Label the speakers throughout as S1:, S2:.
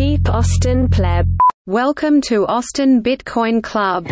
S1: Jeep Austin Pleb.
S2: Welcome to Austin Bitcoin Club.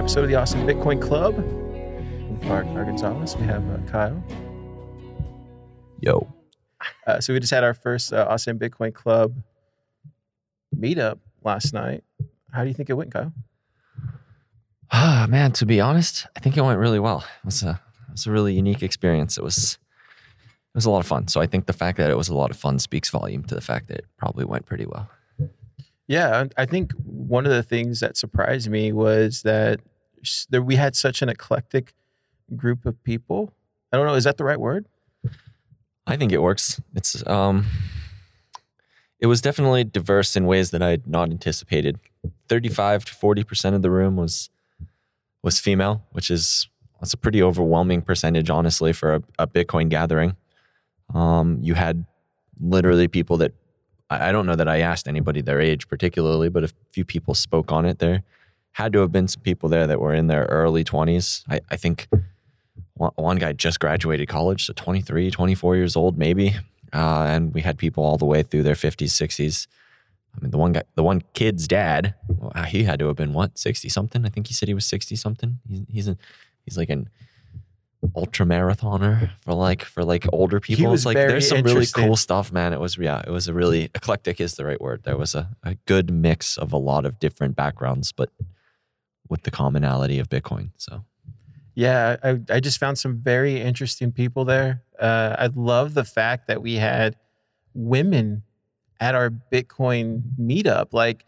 S3: Episode of the Austin Bitcoin Club. In Clark, Arkansas. We have uh, Kyle.
S4: Yo.
S3: Uh, so we just had our first uh, Austin Bitcoin Club meetup last night. How do you think it went, Kyle?
S4: Ah, man, to be honest, I think it went really well. It was a it was a really unique experience. It was it was a lot of fun. So I think the fact that it was a lot of fun speaks volume to the fact that it probably went pretty well.
S3: Yeah, I think one of the things that surprised me was that that we had such an eclectic group of people. I don't know, is that the right word?
S4: I think it works. It's um it was definitely diverse in ways that I had not anticipated. 35 to 40% of the room was was female, which is that's a pretty overwhelming percentage honestly for a, a Bitcoin gathering. Um you had literally people that I, I don't know that I asked anybody their age particularly, but a few people spoke on it there. Had to have been some people there that were in their early 20s. I, I think one, one guy just graduated college, so 23, 24 years old, maybe. Uh, and we had people all the way through their 50s, 60s. I mean, the one guy, the one kid's dad, well, he had to have been what, 60 something? I think he said he was 60 something. He's, he's, he's like an ultra marathoner for like, for like older people.
S3: was
S4: It's like, there's some really cool stuff, man. It was, yeah, it was a really eclectic is the right word. There was a, a good mix of a lot of different backgrounds, but with the commonality of Bitcoin. So
S3: Yeah, I, I just found some very interesting people there. Uh, I love the fact that we had women at our Bitcoin meetup. Like,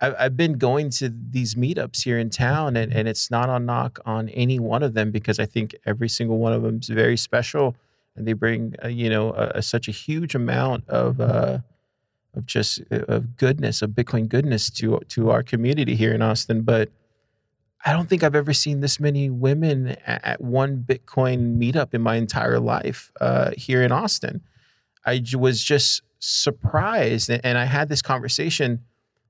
S3: I, I've been going to these meetups here in town, and, and it's not a knock on any one of them because I think every single one of them is very special, and they bring uh, you know a, a- such a huge amount of uh, of just uh, of goodness, of Bitcoin goodness to to our community here in Austin. But I don't think I've ever seen this many women at one Bitcoin meetup in my entire life uh, here in Austin. I was just surprised, and I had this conversation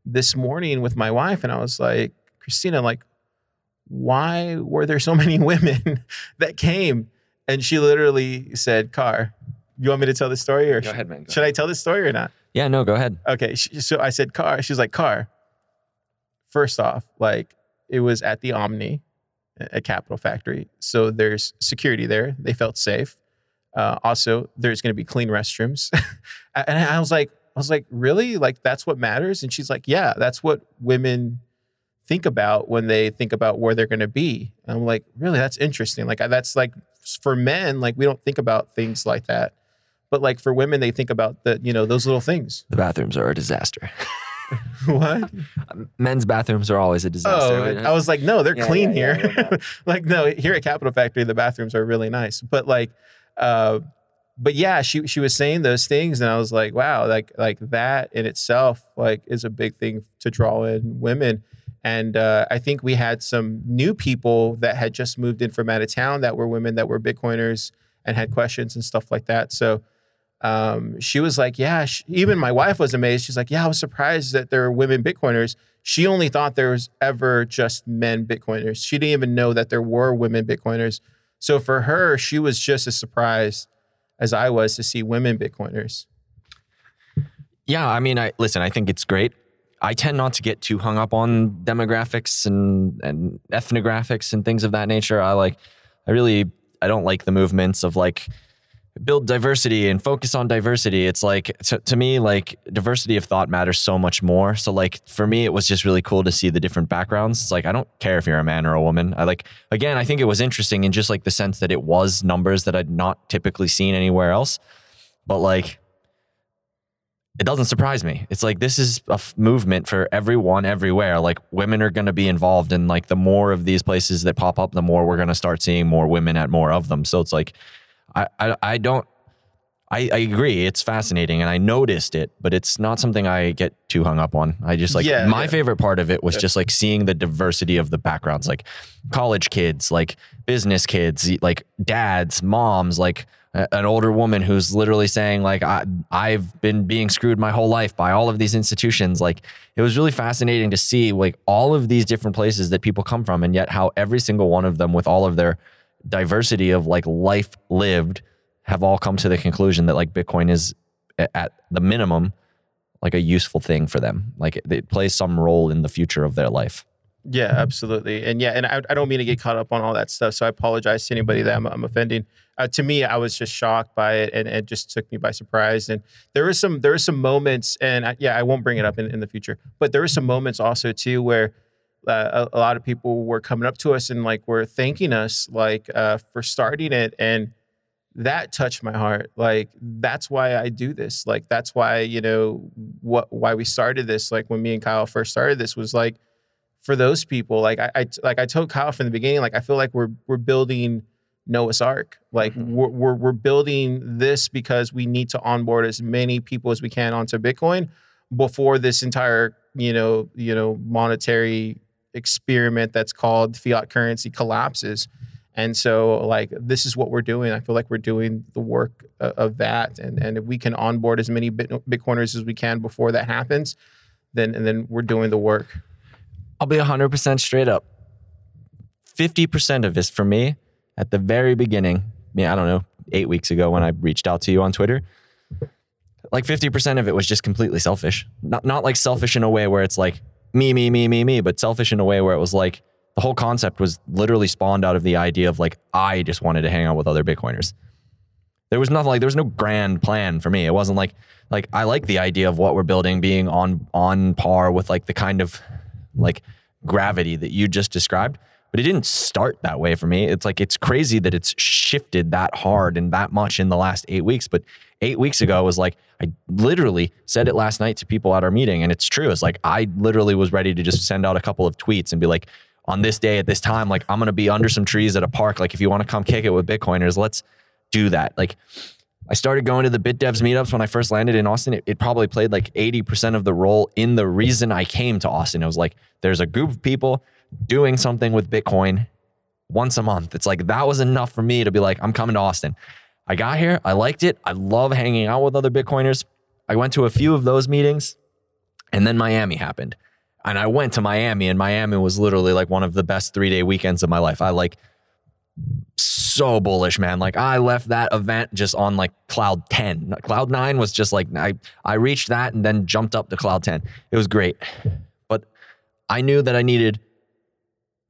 S3: this morning with my wife, and I was like, Christina, like, why were there so many women that came? And she literally said, "Car, you want me to tell the story, or
S4: Go ahead, man.
S3: Should I tell the story or not?"
S4: yeah, no, go ahead.
S3: Okay. So I said car. She's like, car. First off, like it was at the Omni, a Capital Factory. So there's security there. They felt safe. Uh, also, there's going to be clean restrooms. and I was like, I was like, really? Like that's what matters? And she's like, yeah, that's what women think about when they think about where they're going to be. And I'm like, really? That's interesting. Like that's like for men, like we don't think about things like that. But like for women, they think about the, you know, those little things.
S4: The bathrooms are a disaster.
S3: what?
S4: Men's bathrooms are always a disaster.
S3: Oh, I was like, no, they're
S4: Yeah,
S3: clean
S4: yeah,
S3: here.
S4: yeah, yeah.
S3: like, no, here at Capital Factory, the bathrooms are really nice. But like, uh, but yeah, she she was saying those things, and I was like, wow, like like that in itself, like, is a big thing to draw in women. And uh, I think we had some new people that had just moved in from out of town that were women that were Bitcoiners and had questions and stuff like that. So um, she was like, Yeah, sh even my wife was amazed. She's like, Yeah, I was surprised that there are women Bitcoiners. She only thought there was ever just men Bitcoiners. She didn't even know that there were women Bitcoiners. So for her, she was just as surprised as I was to see women Bitcoiners.
S4: Yeah, I mean, I listen. I think it's great. I tend not to get too hung up on demographics and and ethnographics and things of that nature. I like, I really, I don't like the movements of like build diversity and focus on diversity. It's like to, to me, like diversity of thought matters so much more. So like for me, it was just really cool to see the different backgrounds. It's like I don't care if you're a man or a woman. I like again, I think it was interesting in just like the sense that it was numbers that I'd not typically seen anywhere else. But like it doesn't surprise me. It's like this is a f- movement for everyone everywhere. Like women are going to be involved in like the more of these places that pop up, the more we're going to start seeing more women at more of them. So it's like I I, I don't I, I agree. It's fascinating and I noticed it, but it's not something I get too hung up on. I just like
S3: Yeah,
S4: my
S3: yeah.
S4: favorite part of it was
S3: Yeah.
S4: just like seeing the diversity of the backgrounds, like college kids, like business kids, like dads, moms, like a- an older woman who's literally saying like I, I've been being screwed my whole life by all of these institutions. Like it was really fascinating to see like all of these different places that people come from, and yet how every single one of them, with all of their diversity of like life lived, have all come to the conclusion that like Bitcoin is at the minimum like a useful thing for them. Like it, it plays some role in the future of their life.
S3: Yeah, absolutely. And yeah, and I, I don't mean to get caught up on all that stuff. So I apologize to anybody that I'm, I'm offending. Uh, to me, I was just shocked by it, and it just took me by surprise. And there was some there were some moments, and I, yeah, I won't bring it up in, in the future, but there were some moments also too where uh, a, a lot of people were coming up to us and like were thanking us like uh, for starting it, and that touched my heart. Like that's why I do this. Like that's why you know what why we started this. Like when me and Kyle first started this was like for those people. Like I, I like I told Kyle from the beginning. Like I feel like we're we're building Noah's Ark. Like we're, we're we're building this because we need to onboard as many people as we can onto Bitcoin before this entire you know you know monetary experiment that's called fiat currency collapses. And so, like, this is what we're doing. I feel like we're doing the work uh, of that. And and if we can onboard as many Bit- Bitcoiners as we can before that happens, then and then we're doing the work.
S4: I'll be 100% straight up. 50% of this for me at the very beginning, yeah, I don't know, eight weeks ago when I reached out to you on Twitter, like 50% of it was just completely selfish. Not, not like selfish in a way where it's like me, me, me, me, me, but selfish in a way where it was like the whole concept was literally spawned out of the idea of like, I just wanted to hang out with other Bitcoiners. There was nothing like there was no grand plan for me. It wasn't like like I like the idea of what we're building being on on par with like the kind of like gravity that you just described. But it didn't start that way for me. It's like it's crazy that it's shifted that hard and that much in the last eight weeks. But eight weeks ago was like I literally said it last night to people at our meeting, and it's true. It's like I literally was ready to just send out a couple of tweets and be like, on this day at this time, like I'm gonna be under some trees at a park. Like if you want to come kick it with Bitcoiners, let's do that. Like I started going to the Bit Devs meetups when I first landed in Austin. It, it probably played like 80% of the role in the reason I came to Austin. It was like there's a group of people doing something with Bitcoin once a month. It's like that was enough for me to be like, I'm coming to Austin. I got here, I liked it. I love hanging out with other Bitcoiners. I went to a few of those meetings, and then Miami happened. And I went to Miami, and Miami was literally like one of the best three day weekends of my life. I like so bullish, man. Like I left that event just on like cloud 10. Cloud 9 was just like I I reached that and then jumped up to cloud 10. It was great. But I knew that I needed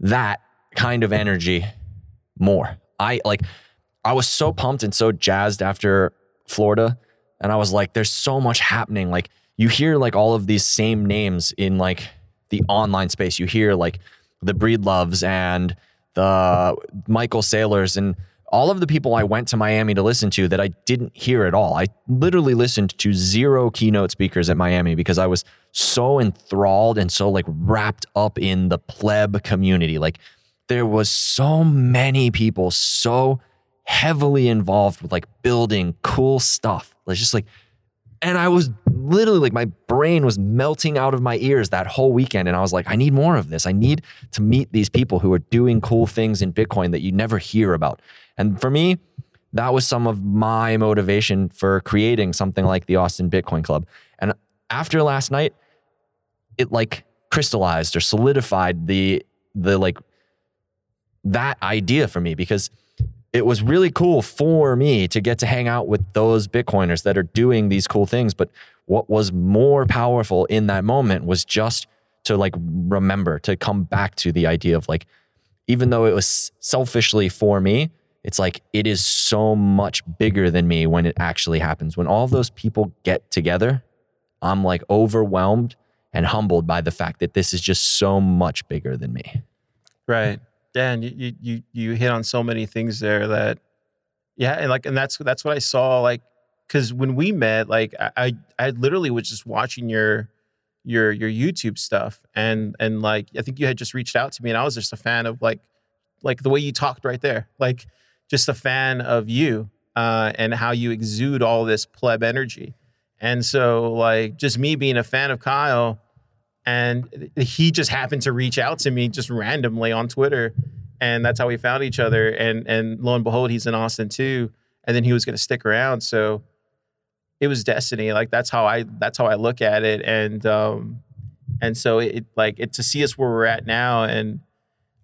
S4: that kind of energy more. I like I was so pumped and so jazzed after Florida and I was like there's so much happening like you hear like all of these same names in like the online space. You hear like the Breedloves and the Michael Saylors and all of the people I went to Miami to listen to that I didn't hear at all. I literally listened to zero keynote speakers at Miami because I was so enthralled and so like wrapped up in the pleb community. Like there was so many people so heavily involved with like building cool stuff. It's just like and I was literally like my brain was melting out of my ears that whole weekend. And I was like, I need more of this. I need to meet these people who are doing cool things in Bitcoin that you never hear about. And for me, that was some of my motivation for creating something like the Austin Bitcoin Club. And after last night, it like crystallized or solidified the the like that idea for me because it was really cool for me to get to hang out with those Bitcoiners that are doing these cool things. But what was more powerful in that moment was just to like remember to come back to the idea of like, even though it was selfishly for me, it's like it is so much bigger than me when it actually happens. When all those people get together, I'm like overwhelmed and humbled by the fact that this is just so much bigger than me.
S3: Right. Dan, you you you, hit on so many things there that yeah, and like and that's that's what I saw like cuz when we met like I, I I literally was just watching your your your YouTube stuff and and like I think you had just reached out to me and I was just a fan of like like the way you talked right there. Like just a fan of you uh and how you exude all this pleb energy. And so like just me being a fan of Kyle and he just happened to reach out to me just randomly on Twitter, and that's how we found each other. And and lo and behold, he's in Austin too, and then he was going to stick around. So it was destiny. Like that's how I that's how I look at it. And um and so it like it to see us where we're at now, and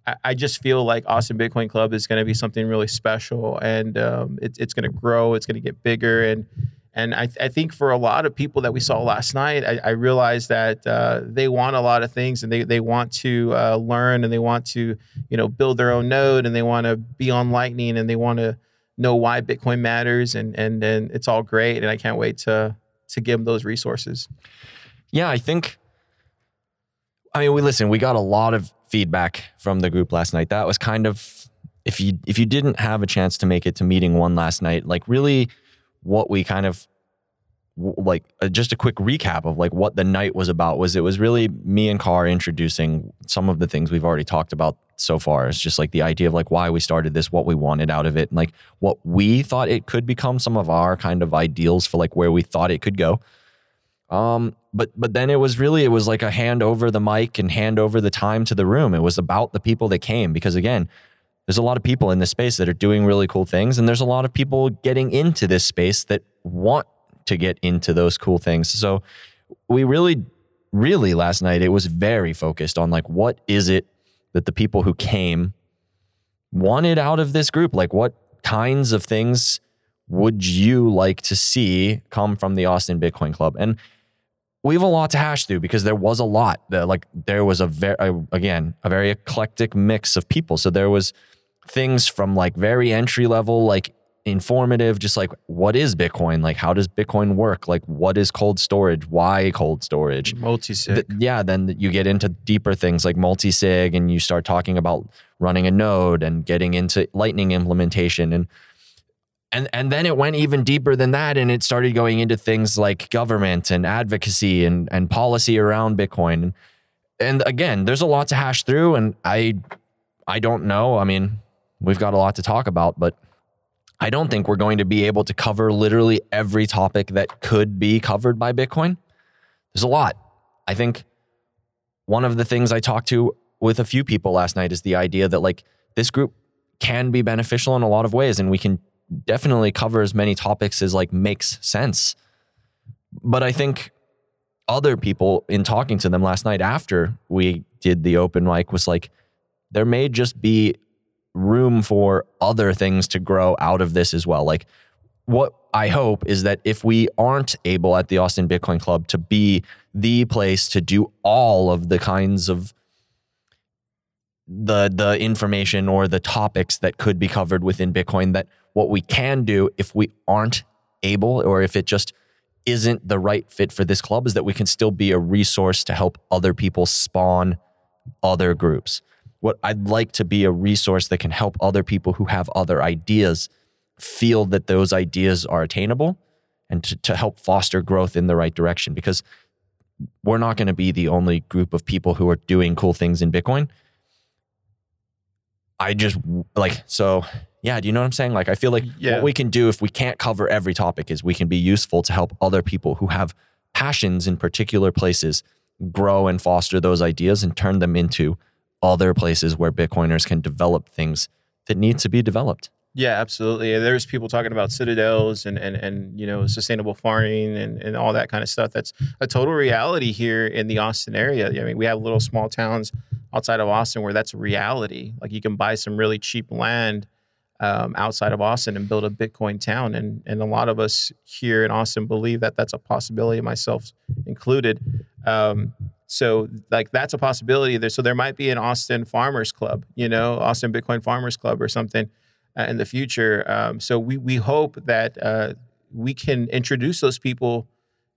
S3: I, I just feel like Austin Bitcoin Club is going to be something really special, and um, it, it's going to grow. It's going to get bigger, and and I, I think for a lot of people that we saw last night, I, I realized that uh, they want a lot of things and they, they want to uh, learn and they want to, you know, build their own node and they want to be on Lightning and they want to know why Bitcoin matters and and and it's all great and I can't wait to to give them those resources.
S4: Yeah, I think. I mean, we listen. We got a lot of feedback from the group last night. That was kind of if you if you didn't have a chance to make it to meeting one last night, like really, what we kind of like uh, just a quick recap of like what the night was about was it was really me and Carr introducing some of the things we've already talked about so far. It's just like the idea of like why we started this, what we wanted out of it, and like what we thought it could become, some of our kind of ideals for like where we thought it could go. Um, but but then it was really it was like a hand over the mic and hand over the time to the room. It was about the people that came because again, there's a lot of people in this space that are doing really cool things, and there's a lot of people getting into this space that want to get into those cool things. So we really, really last night it was very focused on like what is it that the people who came wanted out of this group? Like what kinds of things would you like to see come from the Austin Bitcoin Club? And we have a lot to hash through because there was a lot that like there was a very again a very eclectic mix of people so there was things from like very entry level like informative just like what is bitcoin like how does bitcoin work like what is cold storage why cold storage
S3: Multi-sig.
S4: Th- yeah, then you get into deeper things like multi-sig and you start talking about running a node and getting into lightning implementation and and and then it went even deeper than that and it started going into things like government and advocacy and and policy around Bitcoin. And again, there's a lot to hash through and I I don't know. I mean, we've got a lot to talk about, but I don't think we're going to be able to cover literally every topic that could be covered by Bitcoin. There's a lot. I think one of the things I talked to with a few people last night is the idea that like this group can be beneficial in a lot of ways and we can definitely cover as many topics as like makes sense. But I think other people in talking to them last night after we did the open mic was like there may just be room for other things to grow out of this as well. Like what I hope is that if we aren't able at the Austin Bitcoin Club to be the place to do all of the kinds of the the information or the topics that could be covered within Bitcoin that what we can do if we aren't able or if it just isn't the right fit for this club is that we can still be a resource to help other people spawn other groups. What I'd like to be a resource that can help other people who have other ideas feel that those ideas are attainable and to, to help foster growth in the right direction because we're not going to be the only group of people who are doing cool things in Bitcoin. I just like so yeah, do you know what I'm saying? Like I feel like
S3: Yeah.
S4: what we can do if we can't cover every topic is we can be useful to help other people who have passions in particular places grow and foster those ideas and turn them into other places where Bitcoiners can develop things that need to be developed.
S3: Yeah, absolutely. There's people talking about citadels and and and you know sustainable farming and and all that kind of stuff. That's a total reality here in the Austin area. I mean, we have little small towns outside of Austin where that's reality. Like you can buy some really cheap land um, outside of Austin and build a Bitcoin town, and and a lot of us here in Austin believe that that's a possibility, myself included. Um, so like that's a possibility there. So there might be an Austin Farmers Club, you know, Austin Bitcoin Farmers Club or something uh, in the future. Um, so we we hope that uh, we can introduce those people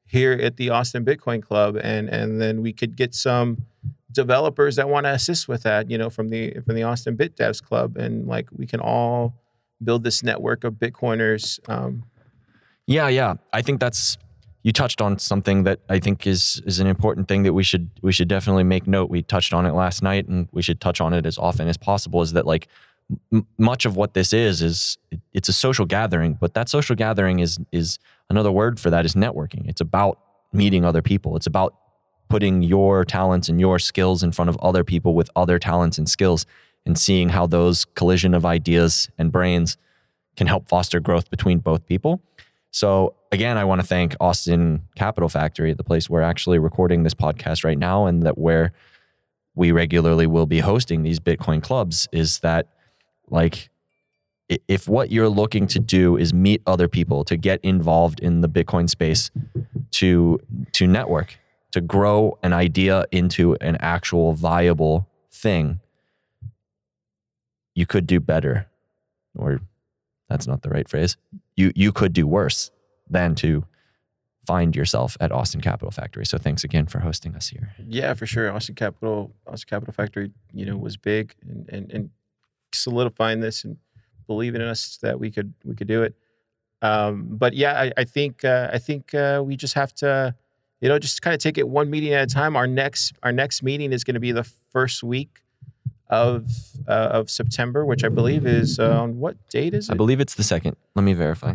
S3: here at the Austin Bitcoin Club, and and then we could get some developers that want to assist with that, you know, from the from the Austin Bit Devs Club, and like we can all build this network of Bitcoiners. Um,
S4: Yeah, yeah. I think that's you touched on something that I think is is an important thing that we should we should definitely make note. We touched on it last night, and we should touch on it as often as possible. Is that like m- much of what this is is it- it's a social gathering, but that social gathering is is another word for that is networking. It's about meeting other people. It's about putting your talents and your skills in front of other people with other talents and skills, and seeing how those collision of ideas and brains can help foster growth between both people. So again, I want to thank Austin Capital Factory, the place we're actually recording this podcast right now, and that where we regularly will be hosting these Bitcoin clubs. Is that like if what you're looking to do is meet other people, to get involved in the Bitcoin space, to to network, to grow an idea into an actual viable thing, you could do better, or that's not the right phrase you you could do worse than to find yourself at Austin Capital Factory. So thanks again for hosting us here.
S3: yeah, for sure. Austin Capital, Austin Capital Factory, you know, was big and and, and solidifying this and believing in us that we could we could do it. Um, but yeah, I, I think uh, I think uh, we just have to, you know, just kind of take it one meeting at a time. Our next our next meeting is going to be the first week of uh, of September, which I believe is uh, on what date is it?
S4: I believe it's the second. Let me verify.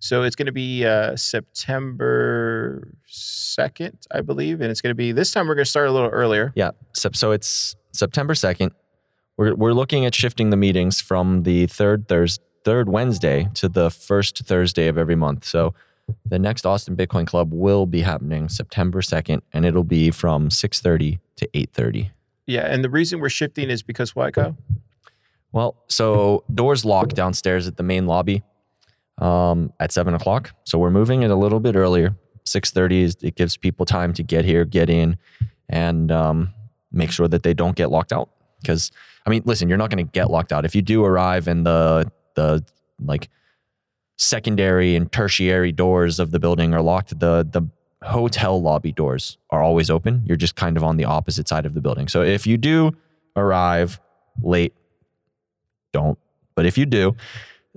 S3: So it's going to be uh, September second, I believe, and it's going to be this time. We're going to start a little earlier.
S4: Yeah. So, so it's September 2nd. We're, we're looking at shifting the meetings from the third Thursday, third Wednesday to the first Thursday of every month. So the next Austin Bitcoin Club will be happening September 2nd and it'll be from 6:30 to 8:30.
S3: Yeah, and the reason we're shifting is because why, Kyle?
S4: Well, so doors lock downstairs at the main lobby um, at seven o'clock. So we're moving it a little bit earlier. Six thirty is it gives people time to get here, get in, and um, make sure that they don't get locked out. Because I mean, listen, you're not going to get locked out if you do arrive and the the like secondary and tertiary doors of the building are locked. The the hotel lobby doors are always open. You're just kind of on the opposite side of the building. So if you do arrive late don't. But if you do,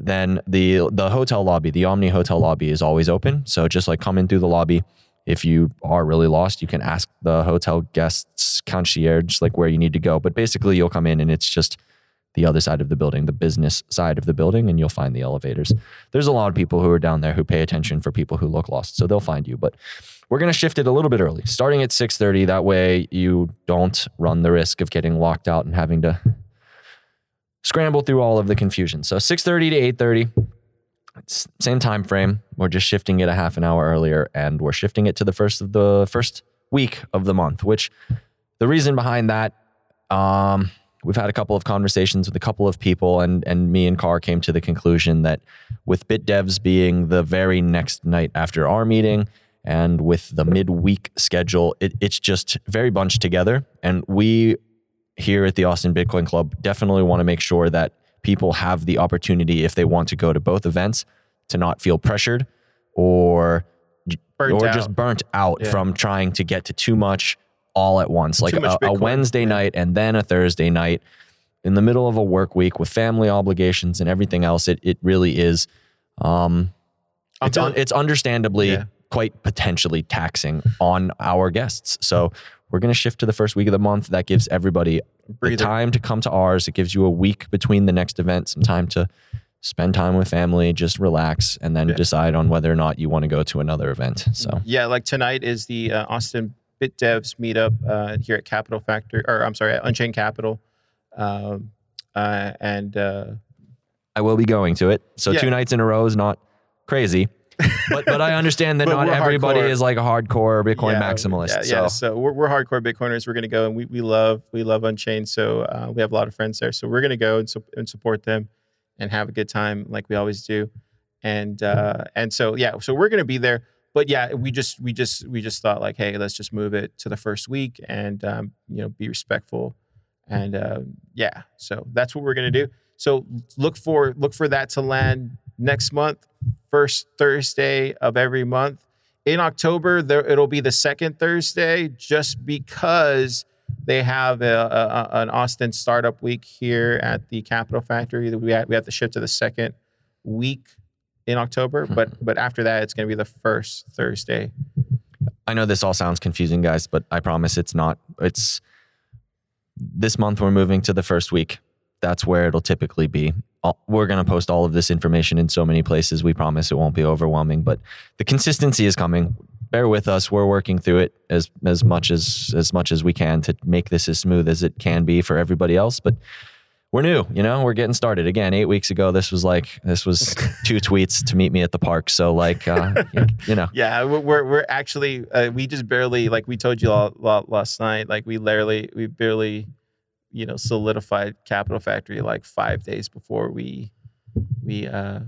S4: then the the hotel lobby, the Omni hotel lobby is always open. So just like come in through the lobby. If you are really lost, you can ask the hotel guests concierge like where you need to go. But basically you'll come in and it's just the other side of the building, the business side of the building, and you'll find the elevators. There's a lot of people who are down there who pay attention for people who look lost. So they'll find you. But we're gonna shift it a little bit early, starting at 6:30. That way you don't run the risk of getting locked out and having to scramble through all of the confusion. So 6:30 to 8:30, same time frame. We're just shifting it a half an hour earlier, and we're shifting it to the first of the first week of the month. Which the reason behind that, um, we've had a couple of conversations with a couple of people, and and me and Carr came to the conclusion that with Bit Devs being the very next night after our meeting. And with the midweek schedule, it, it's just very bunched together. And we here at the Austin Bitcoin Club definitely want to make sure that people have the opportunity if they want to go to both events to not feel pressured or
S3: Burnt
S4: or
S3: out.
S4: just burnt out
S3: Yeah.
S4: from trying to get to too much all at once like a, a Wednesday
S3: Yeah.
S4: night and then a Thursday night in the middle of a work week with family obligations and everything else it it really is um it's un, it's understandably
S3: Yeah.
S4: quite potentially taxing on our guests. So we're going to shift to the first week of the month. That gives everybody the time to come to ours. It gives you a week between the next event, some time to spend time with family, just relax, and then
S3: Yeah.
S4: decide on whether or not you want to go to another event. So
S3: Yeah, like tonight is the uh, Austin Bit Devs meetup uh, here at Capital Factory, or I'm sorry, at Unchained Capital, um, uh, and uh,
S4: I will be going to it. So
S3: Yeah.
S4: two nights in a row is not crazy. But but I understand that not everybody
S3: hardcore.
S4: is like a hardcore Bitcoin
S3: yeah,
S4: maximalist.
S3: Yeah,
S4: so
S3: yeah. So we're, we're hardcore Bitcoiners. We're gonna go, and we, we love we love Unchained. So uh, we have a lot of friends there. So we're gonna go and, su- and support them, and have a good time like we always do. And uh, and so yeah, so we're gonna be there. But yeah, we just we just we just thought like, hey, let's just move it to the first week, and um, you know, be respectful, and uh, yeah. So that's what we're gonna do. So look for look for that to land next month, first Thursday of every month in October, there it'll be the second Thursday, just because they have a, a, an Austin startup week here at the Capital Factory. We have, we have to shift to the second week in October, hmm. but but after that, it's going to be the first Thursday.
S4: I know this all sounds confusing, guys, but I promise it's not. It's this month we're moving to the first week. That's where it'll typically be. We're going to post all of this information in so many places. We promise it won't be overwhelming, but the consistency is coming. Bear with us. We're working through it as as much as as much as we can to make this as smooth as it can be for everybody else. But we're new, you know. We're getting started again. Eight weeks ago, this was like this was two tweets to meet me at the park. So like, uh, you know,
S3: Yeah, we're we're, actually uh, we just barely like we told you all, all last night. Like we literally we barely you know solidified Capital Factory like five days before we we uh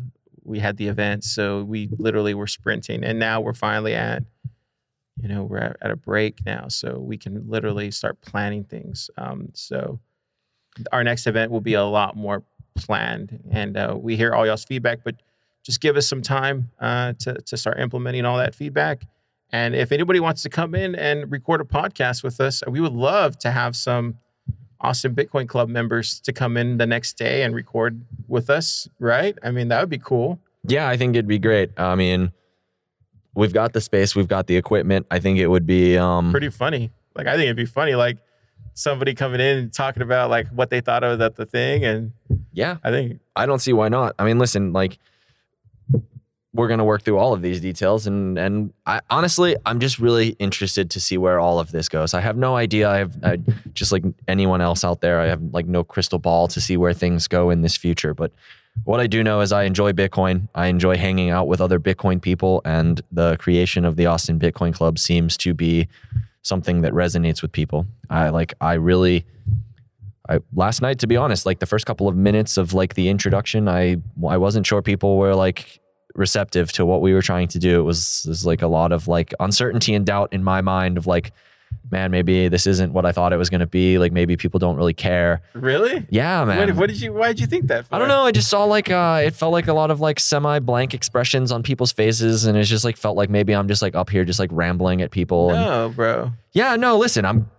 S3: we had the event. So we literally were sprinting, and now we're finally at you know we're at, at a break now, so we can literally start planning things. Um, so our next event will be a lot more planned, and uh, we hear all y'all's feedback, but just give us some time uh, to to start implementing all that feedback. And if anybody wants to come in and record a podcast with us, we would love to have some Austin Bitcoin Club members to come in the next day and record with us. Right? I mean, that would be cool.
S4: Yeah, I think it'd be great. I mean, we've got the space, we've got the equipment. I think it would be um
S3: Pretty funny. Like I think it'd be funny. Like somebody coming in and talking about like what they thought of that the thing, and
S4: yeah,
S3: I think
S4: I don't see why not. I mean, listen, like we're going to work through all of these details and and I honestly, I'm just really interested to see where all of this goes. I have no idea. I have I, just like anyone else out there, I have like no crystal ball to see where things go in this future, but what I do know is I enjoy Bitcoin. I enjoy hanging out with other Bitcoin people, and the creation of the Austin Bitcoin Club seems to be something that resonates with people. I like. I really. I last night, to be honest, like the first couple of minutes of like the introduction, I I wasn't sure people were like receptive to what we were trying to do. It was, it was like a lot of like uncertainty and doubt in my mind of like, man, maybe this isn't what I thought it was going to be. Like maybe people don't really care.
S3: really.
S4: Yeah, man.
S3: What, what did you? Why did you think that? For?
S4: I don't know. I just saw like uh it felt like a lot of like semi blank expressions on people's faces and it just like felt like maybe I'm just like up here just like rambling at people and
S3: No, bro.
S4: yeah, no, listen, I'm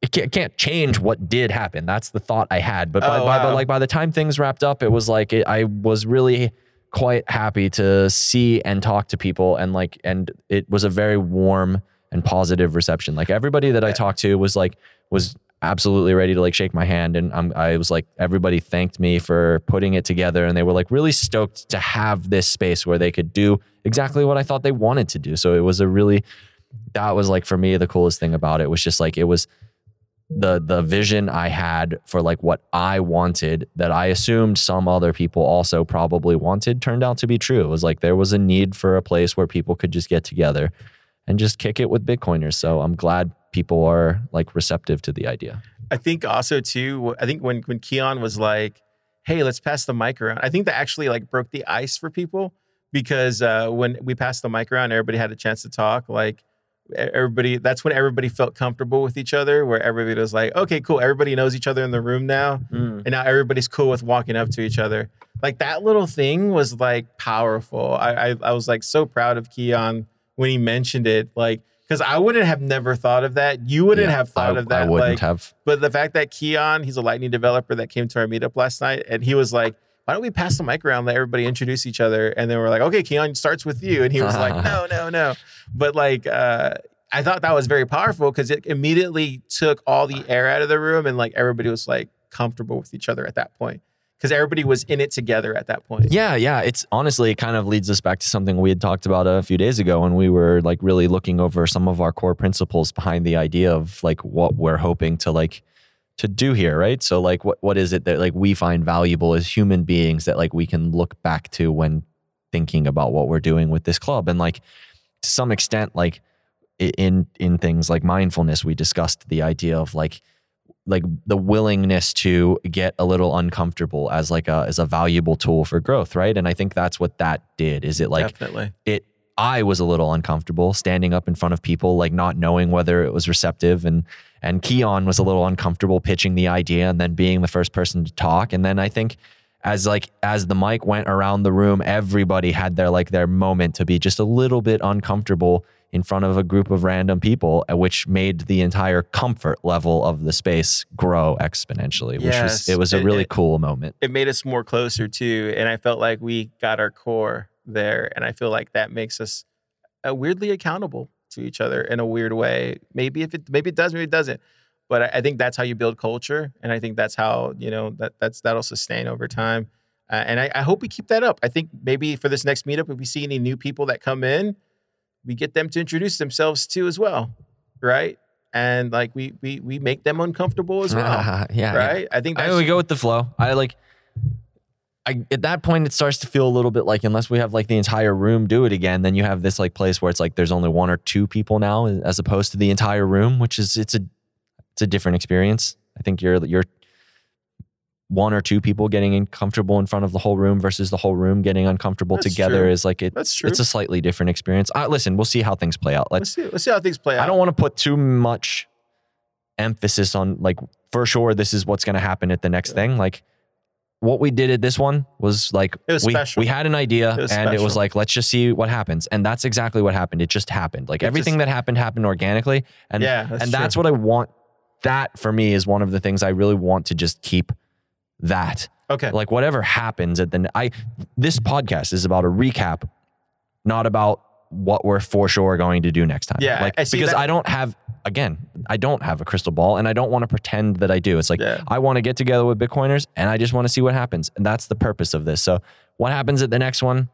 S4: it can't, can't change what did happen. That's the thought I had. But by,
S3: Oh,
S4: by, but
S3: wow.
S4: like by the time things wrapped up, it was like it, I was really quite happy to see and talk to people and like and it was a very warm and positive reception. Like everybody that I talked to was like was absolutely ready to like shake my hand and I'm, I was like everybody thanked me for putting it together and they were like really stoked to have this space where they could do exactly what I thought they wanted to do. So it was a really that was like for me the coolest thing about it was just like it was the the vision I had for like what I wanted that I assumed some other people also probably wanted turned out to be true. It was like there was a need for a place where people could just get together and just kick it with Bitcoiners. So I'm glad people are like receptive to the idea.
S3: I think also too. I think when when Keon was like, "Hey, let's pass the mic around," I think that actually like broke the ice for people because uh, when we passed the mic around, everybody had a chance to talk. Like everybody, that's when everybody felt comfortable with each other. Where everybody was like, "Okay, cool. Everybody knows each other in the room now." Mm. and now everybody's cool with walking up to each other. Like that little thing was like powerful. I I, I was like so proud of Keon when he mentioned it. Like because I wouldn't have never thought of that. You wouldn't
S4: Yeah,
S3: have thought
S4: I,
S3: of that.
S4: I wouldn't
S3: like,
S4: have.
S3: but the fact that Keon, he's a Lightning developer that came to our meetup last night, and he was like, "Why don't we pass the mic around, let everybody introduce each other?" And then we're like, "Okay, Keon starts with you," and he was like, "No, no, no." But like, uh, I thought that was very powerful because it immediately took all the air out of the room, and like everybody was like comfortable with each other at that point. because everybody was in it together at that point.
S4: Yeah, yeah. It's honestly, it kind of leads us back to something we had talked about a few days ago when we were like really looking over some of our core principles behind the idea of like what we're hoping to like to do here, right? So like what what is it that like we find valuable as human beings that like we can look back to when thinking about what we're doing with this club and like to some extent like in in things like mindfulness we discussed the idea of like like the willingness to get a little uncomfortable as like a as a valuable tool for growth right and i think that's what that did is it like
S3: Definitely.
S4: it i was a little uncomfortable standing up in front of people like not knowing whether it was receptive and and keon was a little uncomfortable pitching the idea and then being the first person to talk and then i think as like as the mic went around the room everybody had their like their moment to be just a little bit uncomfortable in front of a group of random people uh, which made the entire comfort level of the space grow exponentially which
S3: Yes.
S4: was it was a really
S3: it-
S4: cool moment
S3: It made us more closer too, and I felt like we got our core there, and I feel like that makes us uh, weirdly accountable to each other in a weird way. Maybe if it maybe it does, maybe it doesn't. But I, I think that's how you build culture, and I think that's how you know that that's that'll sustain over time. Uh, and I, I hope we keep that up. I think maybe for this next meetup, if we see any new people that come in, we get them to introduce themselves too as well, right? And like we we we make them uncomfortable as well,
S4: yeah, yeah.
S3: right? I think
S4: I
S3: that's
S4: we go with the flow. I like. I at that point it starts to feel a little bit like unless we have like the entire room do it again, then you have this like place where it's like there's only one or two people now as opposed to the entire room, which is it's a it's a different experience. I think you're you're one or two people getting uncomfortable in front of the whole room versus the whole room getting uncomfortable
S3: That's
S4: together
S3: true.
S4: is like it,
S3: That's true.
S4: it's a slightly different experience. Uh, listen, we'll see how things play out. Let's
S3: let's see let's see how things play out.
S4: I don't want to put too much emphasis on like for sure this is what's going to happen at the next
S3: Yeah.
S4: thing. Like what we did at this one was like
S3: was
S4: we
S3: special.
S4: we had an idea
S3: It
S4: and it was like let's just see what happens. And that's exactly what happened. It just happened. Like
S3: It
S4: everything
S3: just-
S4: that happened happened organically and
S3: yeah, that's
S4: and
S3: true.
S4: that's what I want that for me is one of the things I really want to just keep that
S3: okay.
S4: like whatever happens at the I this podcast is about a recap, not about what we're for sure going to do next time.
S3: Yeah,
S4: like
S3: I
S4: because
S3: that-
S4: I don't have again, I don't have a crystal ball, and I don't want to pretend that I do. It's like
S3: Yeah.
S4: I want to get together with Bitcoiners, and I just want to see what happens, and that's the purpose of this. So what happens at the next one?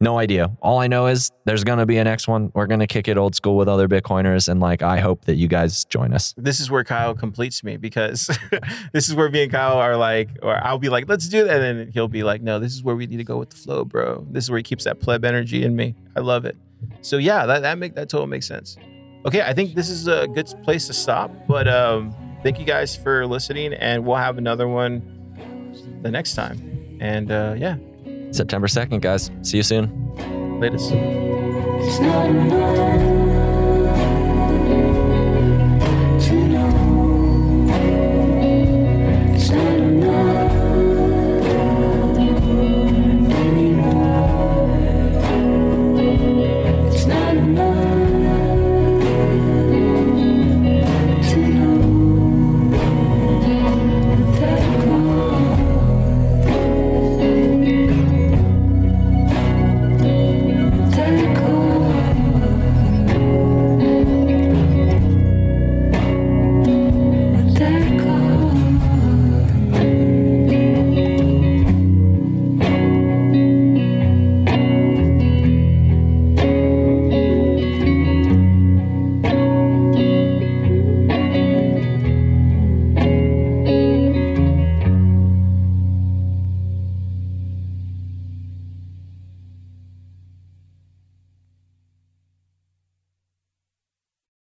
S4: No idea. All I know is there's gonna be a next one. We're gonna kick it old school with other Bitcoiners, and like I hope that you guys join us.
S3: this is where Kyle completes me because this is where me and Kyle are like, or I'll be like, let's do that. And then he'll be like, no, this is where we need to go with the flow, bro. This is where he keeps that pleb energy in me. I love it. So yeah, that, that make that totally makes sense. Okay, I think this is a good place to stop. But um, thank you guys for listening, and we'll have another one the next time. And uh, yeah,
S4: September second, guys. See you soon.
S3: latest.
S5: It's not enough.